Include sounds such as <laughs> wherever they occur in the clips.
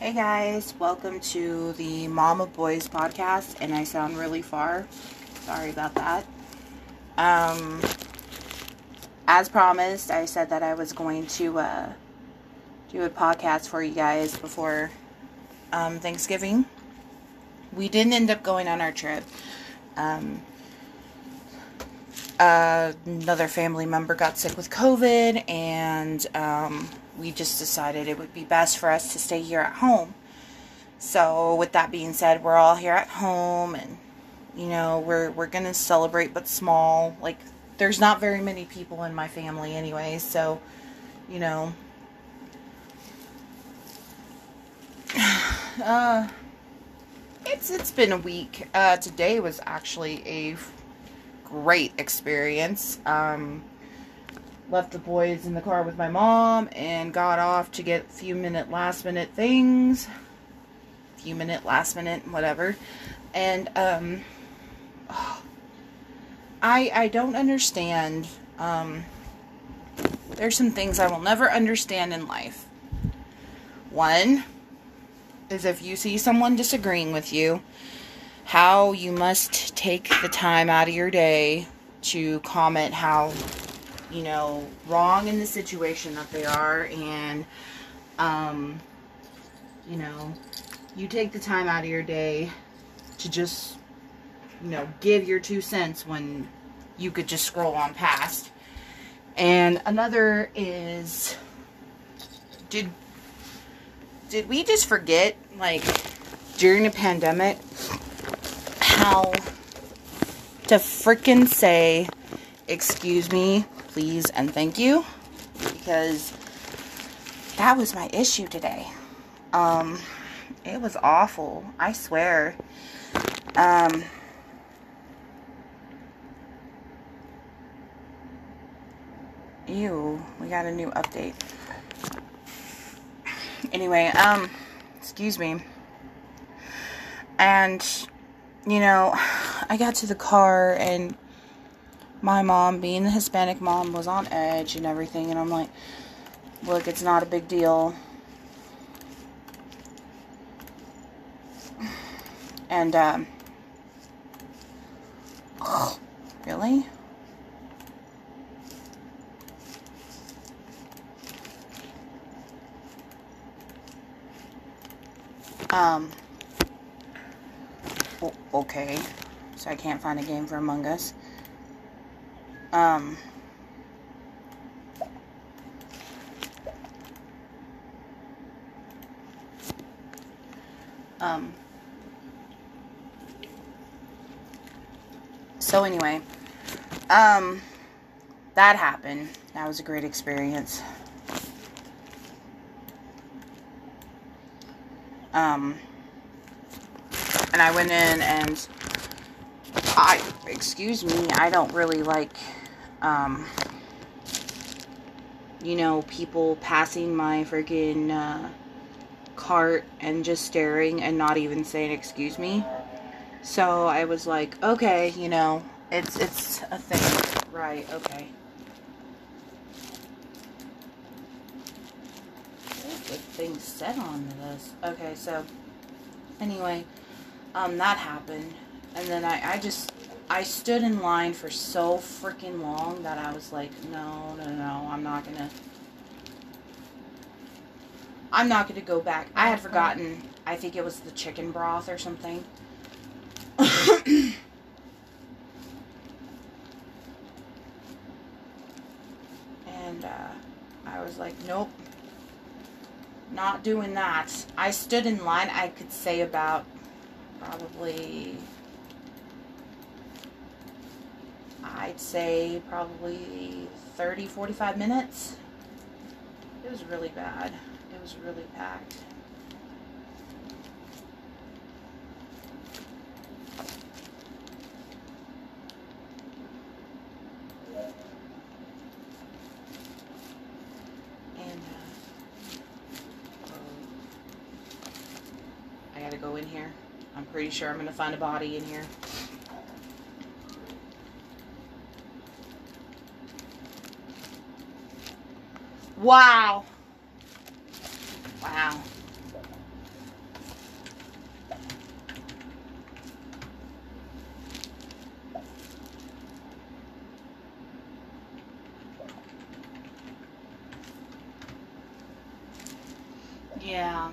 Hey guys, welcome to the of Boys podcast, and I sound really far. Sorry about that. Um, as promised, I said that I was going to uh, do a podcast for you guys before um, Thanksgiving. We didn't end up going on our trip. Um, uh, another family member got sick with COVID, and um, we just decided it would be best for us to stay here at home. So, with that being said, we're all here at home, and you know we're we're gonna celebrate, but small. Like, there's not very many people in my family, anyway. So, you know, <sighs> uh, it's it's been a week. Uh, today was actually a great experience. Um, left the boys in the car with my mom and got off to get a few minute last minute things. Few minute last minute whatever. And um <sighs> I I don't understand um there's some things I will never understand in life. One is if you see someone disagreeing with you, how you must take the time out of your day to comment how you know, wrong in the situation that they are, and, um, you know, you take the time out of your day to just, you know, give your two cents when you could just scroll on past. And another is, did, did we just forget, like, during the pandemic, how to freaking say, excuse me, please and thank you because that was my issue today. Um, it was awful. I swear. Um, ew, we got a new update. Anyway, um, excuse me. And, you know, I got to the car and my mom, being the Hispanic mom, was on edge and everything. And I'm like, look, it's not a big deal. And, um, <sighs> really? Um, okay. So I can't find a game for Among Us. Um, um, so anyway, um, that happened. That was a great experience. Um, and I went in and I, excuse me, I don't really like um, you know, people passing my freaking uh, cart and just staring and not even saying excuse me. So I was like, okay, you know, it's it's a thing, right? Okay. Good thing set on this. Okay, so anyway, um, that happened, and then I I just I stood in line for so freaking long that I was like, no, no, no, I'm not gonna. I'm not gonna go back. I had forgotten. I think it was the chicken broth or something. <coughs> and uh, I was like, nope, not doing that. I stood in line. I could say about probably I'd say probably 30, 45 minutes. It was really bad. It was really packed. And uh, I gotta go in here. I'm pretty sure I'm gonna find a body in here. Wow. Yeah.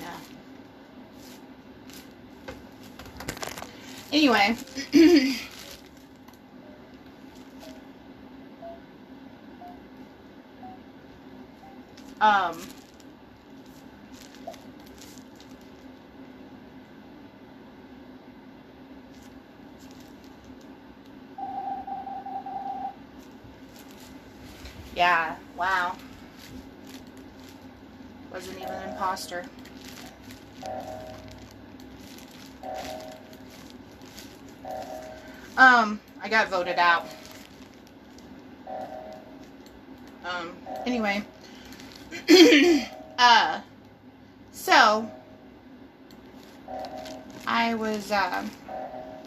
Yeah. Anyway. <clears throat> um. Yeah, wow. Wasn't even an imposter. Um, I got voted out. Um, anyway. <clears throat> uh, so, I was, um,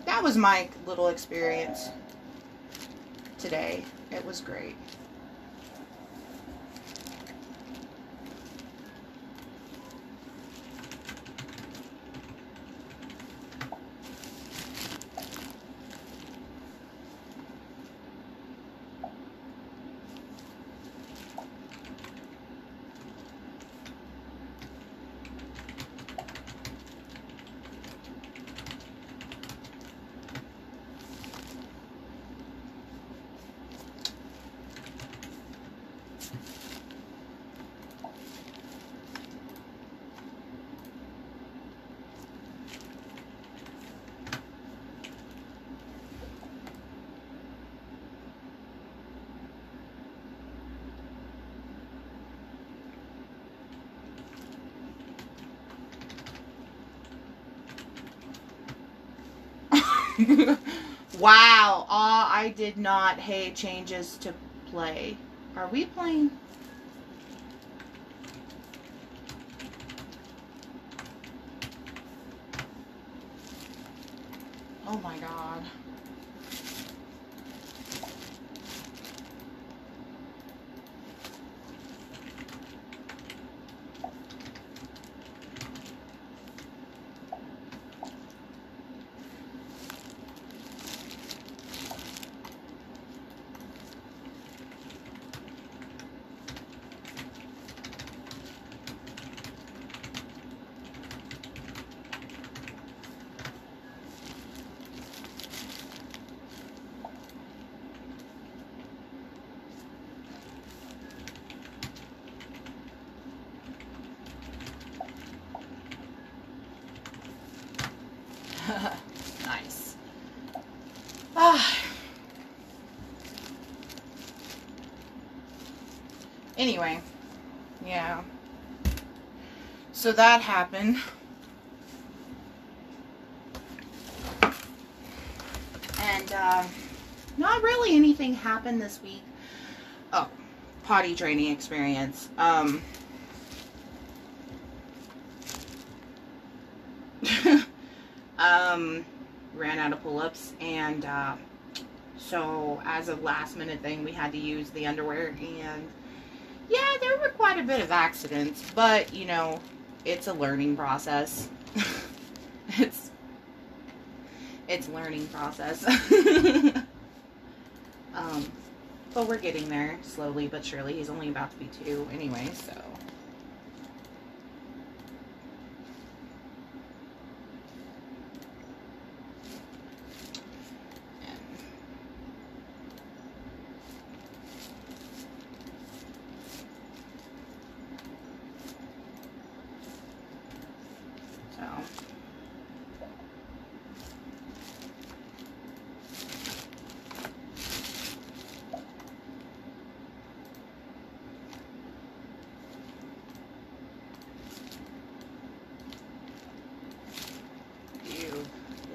that was my little experience today. It was great. <laughs> wow. Ah, I did not. Hey, changes to play. Are we playing? Oh my god. nice. Ah. Anyway, yeah. So that happened. And uh, not really anything happened this week. Oh, potty training experience. Um, <laughs> um, ran out of pull-ups and uh, so as a last minute thing we had to use the underwear and yeah there were quite a bit of accidents but you know it's a learning process. <laughs> It's it's learning process. <laughs> Um but we're getting there slowly but surely. He's only about to be two anyway so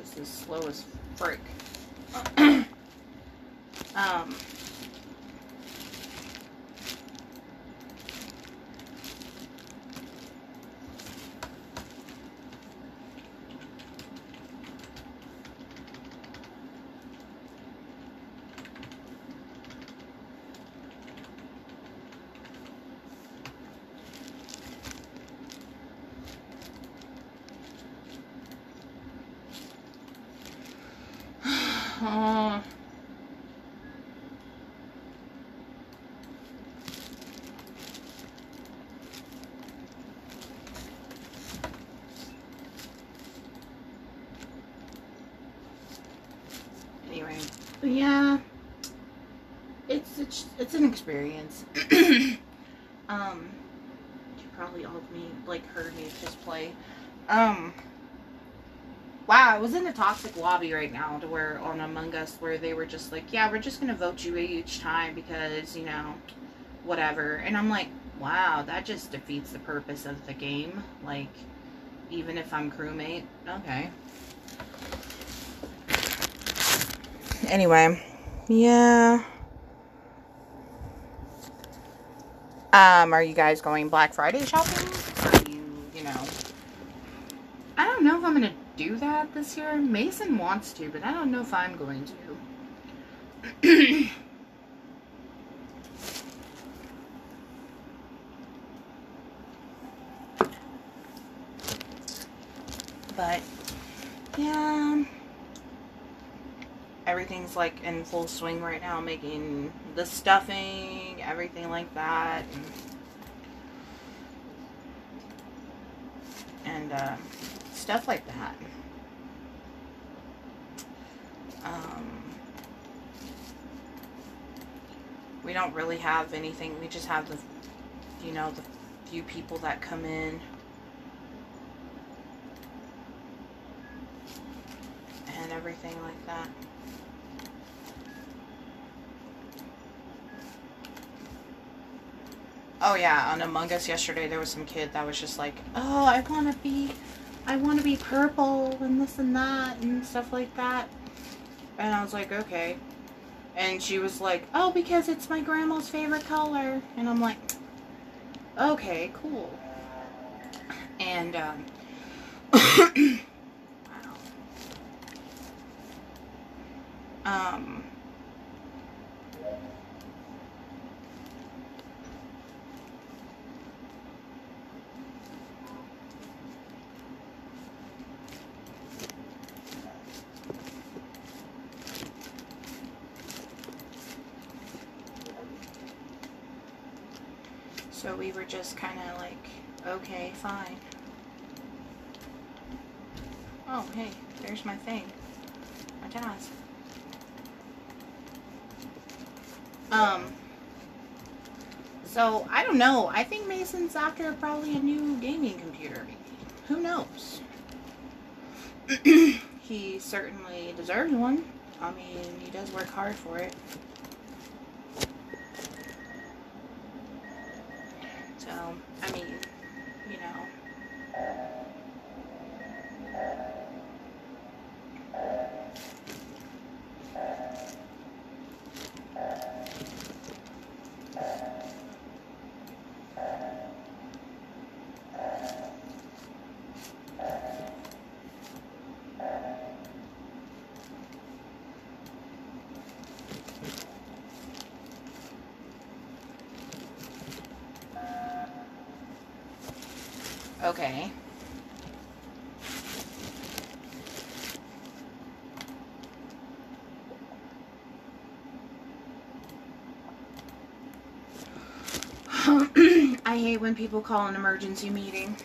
So is slow as frick. um, anyway, yeah, it's it's it's an experience. <clears throat> um, you probably all me like heard me just play. Um, wow, I was in a toxic lobby right now to where on Among Us where they were just like, yeah, we're just gonna vote you each time because you know, whatever. And I'm like, wow, that just defeats the purpose of the game. Like, even if I'm crewmate, okay. Anyway, yeah. Um, are you guys going Black Friday shopping? Are you, you know, I don't know if I'm gonna do that this year. Mason wants to, but I don't know if I'm going to. <clears throat> but yeah everything's like in full swing right now making the stuffing everything like that and, and uh, stuff like that. Um, we don't really have anything. We just have the you know the few people that come in. And everything like that. Oh yeah, on Among Us yesterday there was some kid that was just like, "Oh, I want to be I want to be purple and this and that and stuff like that." And I was like, "Okay." And she was like, "Oh, because it's my grandma's favorite color." And I'm like, "Okay, cool." And um wow. <coughs> Um So we were just kind of like, okay, fine. Oh, hey, there's my thing. My task. Um, so, I don't know. I think Mason's after probably a new gaming computer. Who knows? <clears throat> he certainly deserves one. I mean, he does work hard for it. I mean, you know. Okay. <clears throat> I hate when people call an emergency meeting.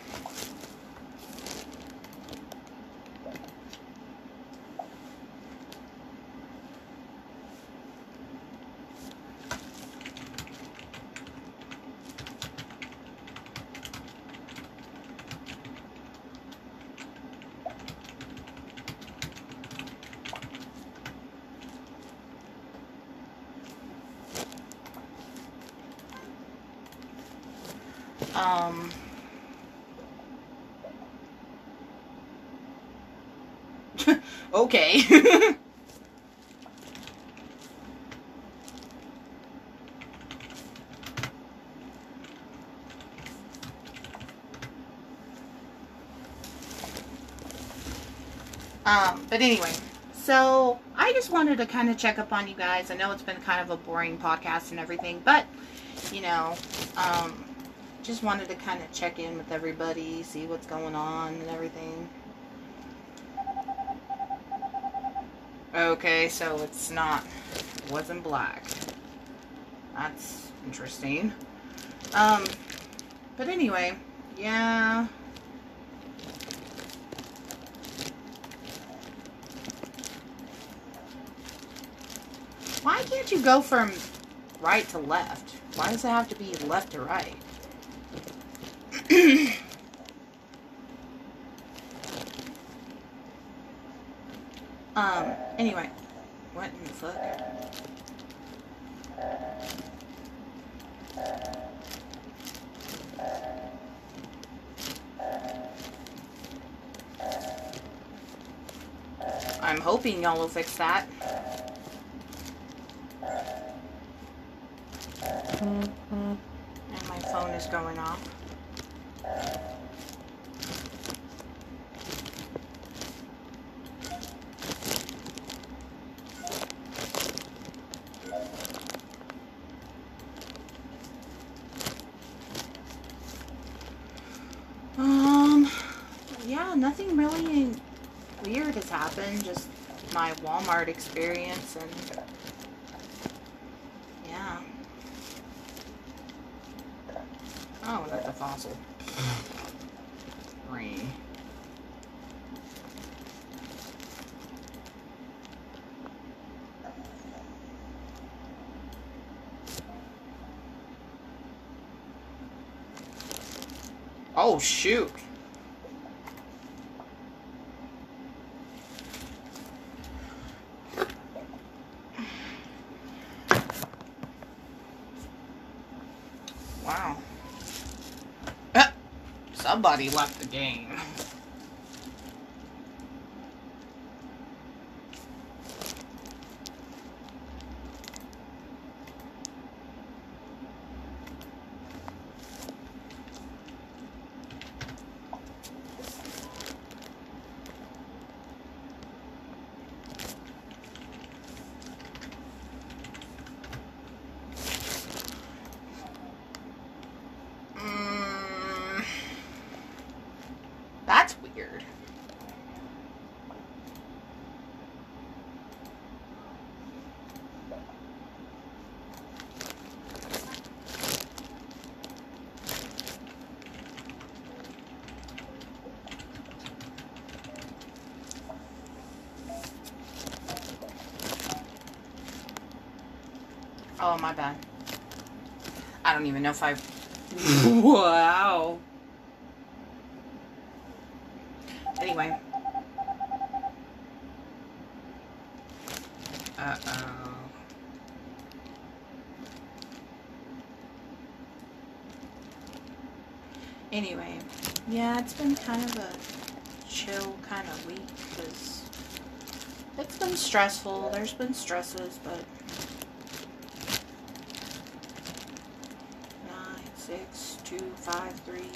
Um, okay. Um, but anyway, so I just wanted to kind of check up on you guys. I know it's been kind of a boring podcast and everything, but you know, um, just wanted to kind of check in with everybody, see what's going on and everything. Okay, so it's not, it wasn't black. That's interesting. Um, but anyway, yeah. You go from right to left? Why does it have to be left to right? <clears throat> um, anyway. What in the fuck? I'm hoping y'all will fix that. And my phone is going off. Um, yeah, nothing really weird has happened. Just my Walmart experience and yeah. Oh, that's a fossil. Three. Oh, shoot. Wow. Uh, <laughs> Somebody left the game. Mm, that's weird. Oh, my bad. I don't even know if I <laughs> wow. Anyway. Uh oh. Anyway, yeah, it's been kind of a chill kind of week because it's been stressful. There's been stresses, but nine, six, two, five, three,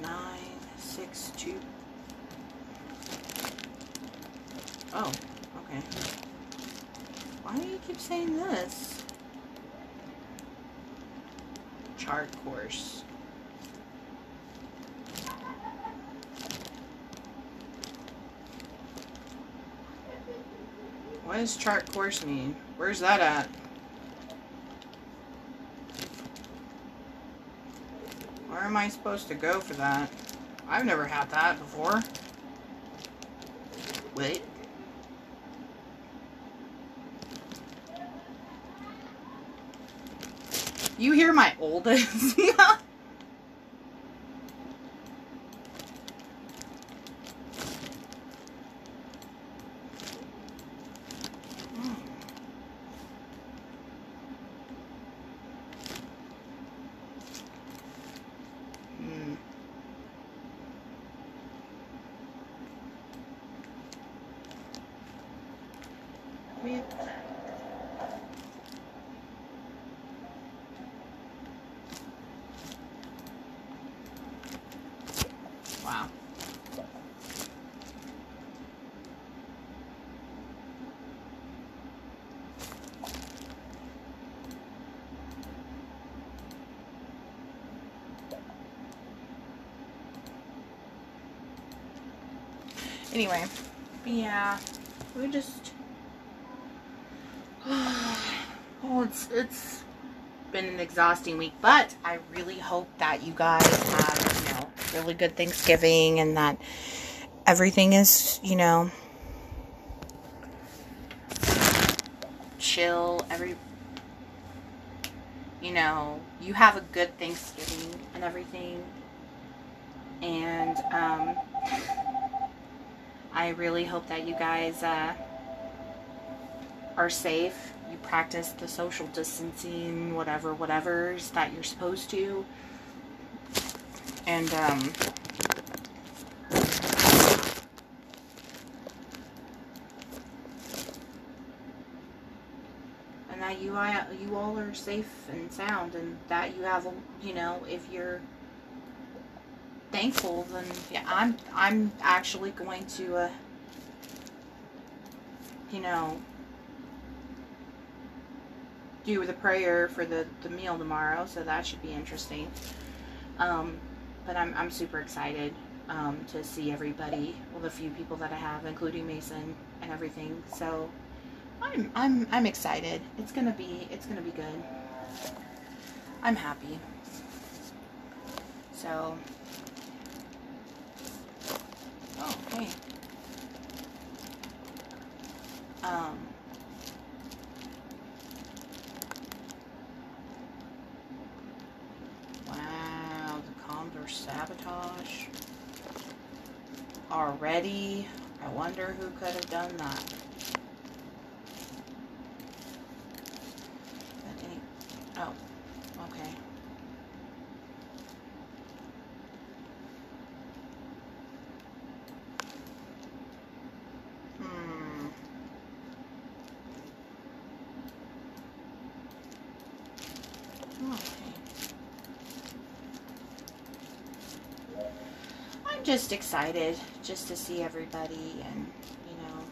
nine, six, two. Oh, okay. Why do you keep saying this? Chart course. What does chart course mean? Where's that at? Where am I supposed to go for that? I've never had that before. Wait. You hear my oldest? <laughs> Hmm. Me. Wow. Anyway, yeah, we just. <sighs> Oh, it's it's been an exhausting week, but I really hope that you guys have, you know, really good Thanksgiving and that everything is, you know, chill. Every, you know, you have a good Thanksgiving and everything. And, um, I really hope that you guys uh, are safe. You practice the social distancing, whatever, whatever's that you're supposed to. And, um, and that you, you all are safe and sound, and that you have, you know, if you're thankful, then yeah, I'm I'm actually going to, uh, you know, do the prayer for the the meal tomorrow. So that should be interesting. Um, but I'm I'm super excited um, to see everybody. Well, the few people that I have, including Mason and everything. So I'm I'm I'm excited. It's gonna be it's gonna be good. I'm happy. So Oh. Um. Wow, the comms are sabotage. Already? I wonder who could have done that. Any, oh, okay. I'm just excited just to see everybody and, you know.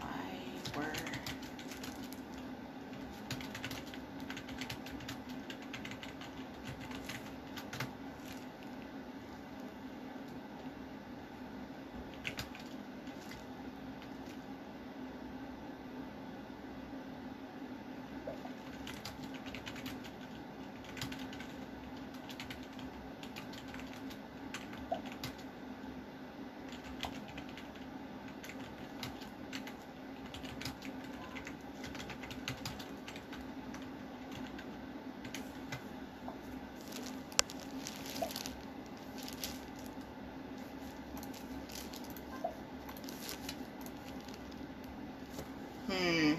Why were Hmm.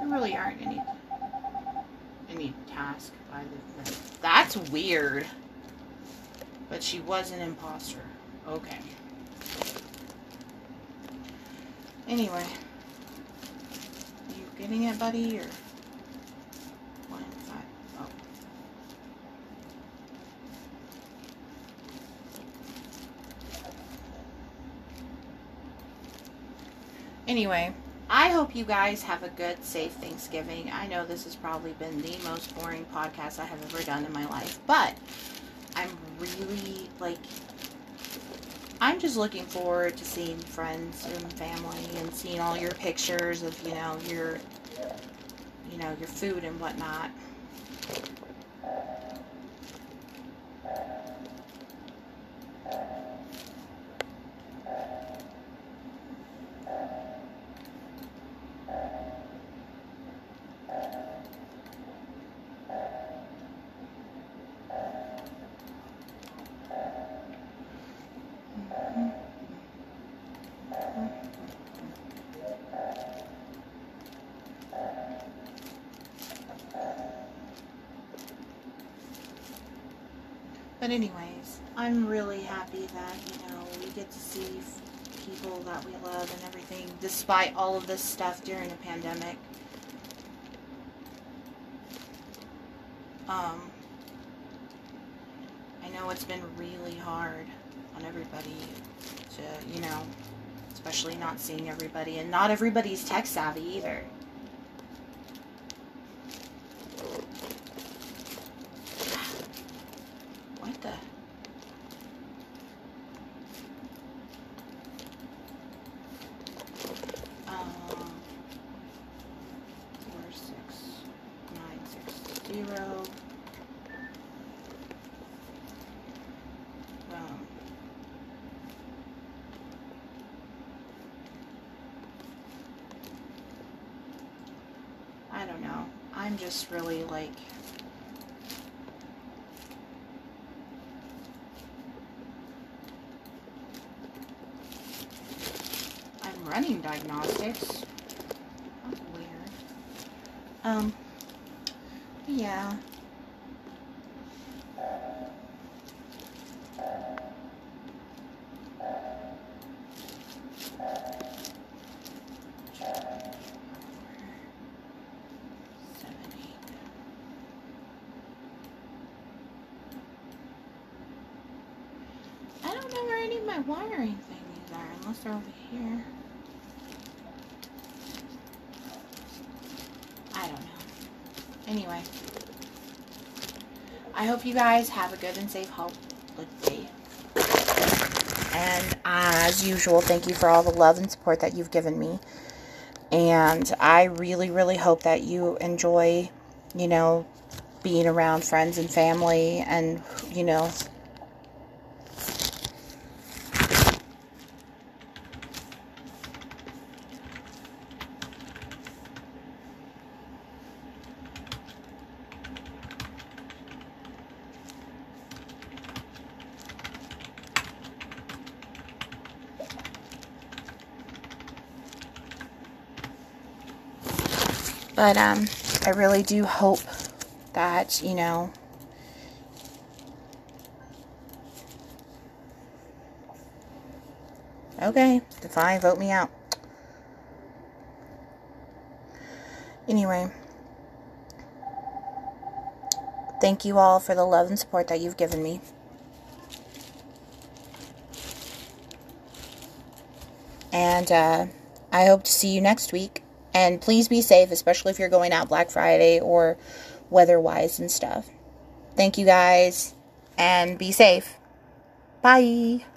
There really aren't any any task by the. That's weird. But she was an imposter. Okay. Anyway. You getting it, buddy, or one five? Oh. Anyway, I hope you guys have a good, safe Thanksgiving. I know this has probably been the most boring podcast I have ever done in my life, but I'm really like I'm just looking forward to seeing friends and family and seeing all your pictures of, you know, your you know, your food and whatnot. But anyways, I'm really happy that, you know, we get to see people that we love and everything despite all of this stuff during a pandemic. Um I know it's been really hard on everybody to, you know, especially not seeing everybody and not everybody's tech savvy either. zero. Um, I don't know. I'm just really like I'm running diagnostics. That's weird. Um yeah. I don't know where any of my wiring things are, unless they're over here. I don't know. Anyway, I hope you guys have a good and safe holiday. And as usual, thank you for all the love and support that you've given me. And I really, really hope that you enjoy, you know, being around friends and family and, you know, But um, I really do hope that, you know, Okay, Defy, vote me out. Anyway, thank you all for the love and support that you've given me. And uh, I hope to see you next week. And please be safe, especially if you're going out Black Friday or weather wise and stuff. Thank you guys and be safe. Bye.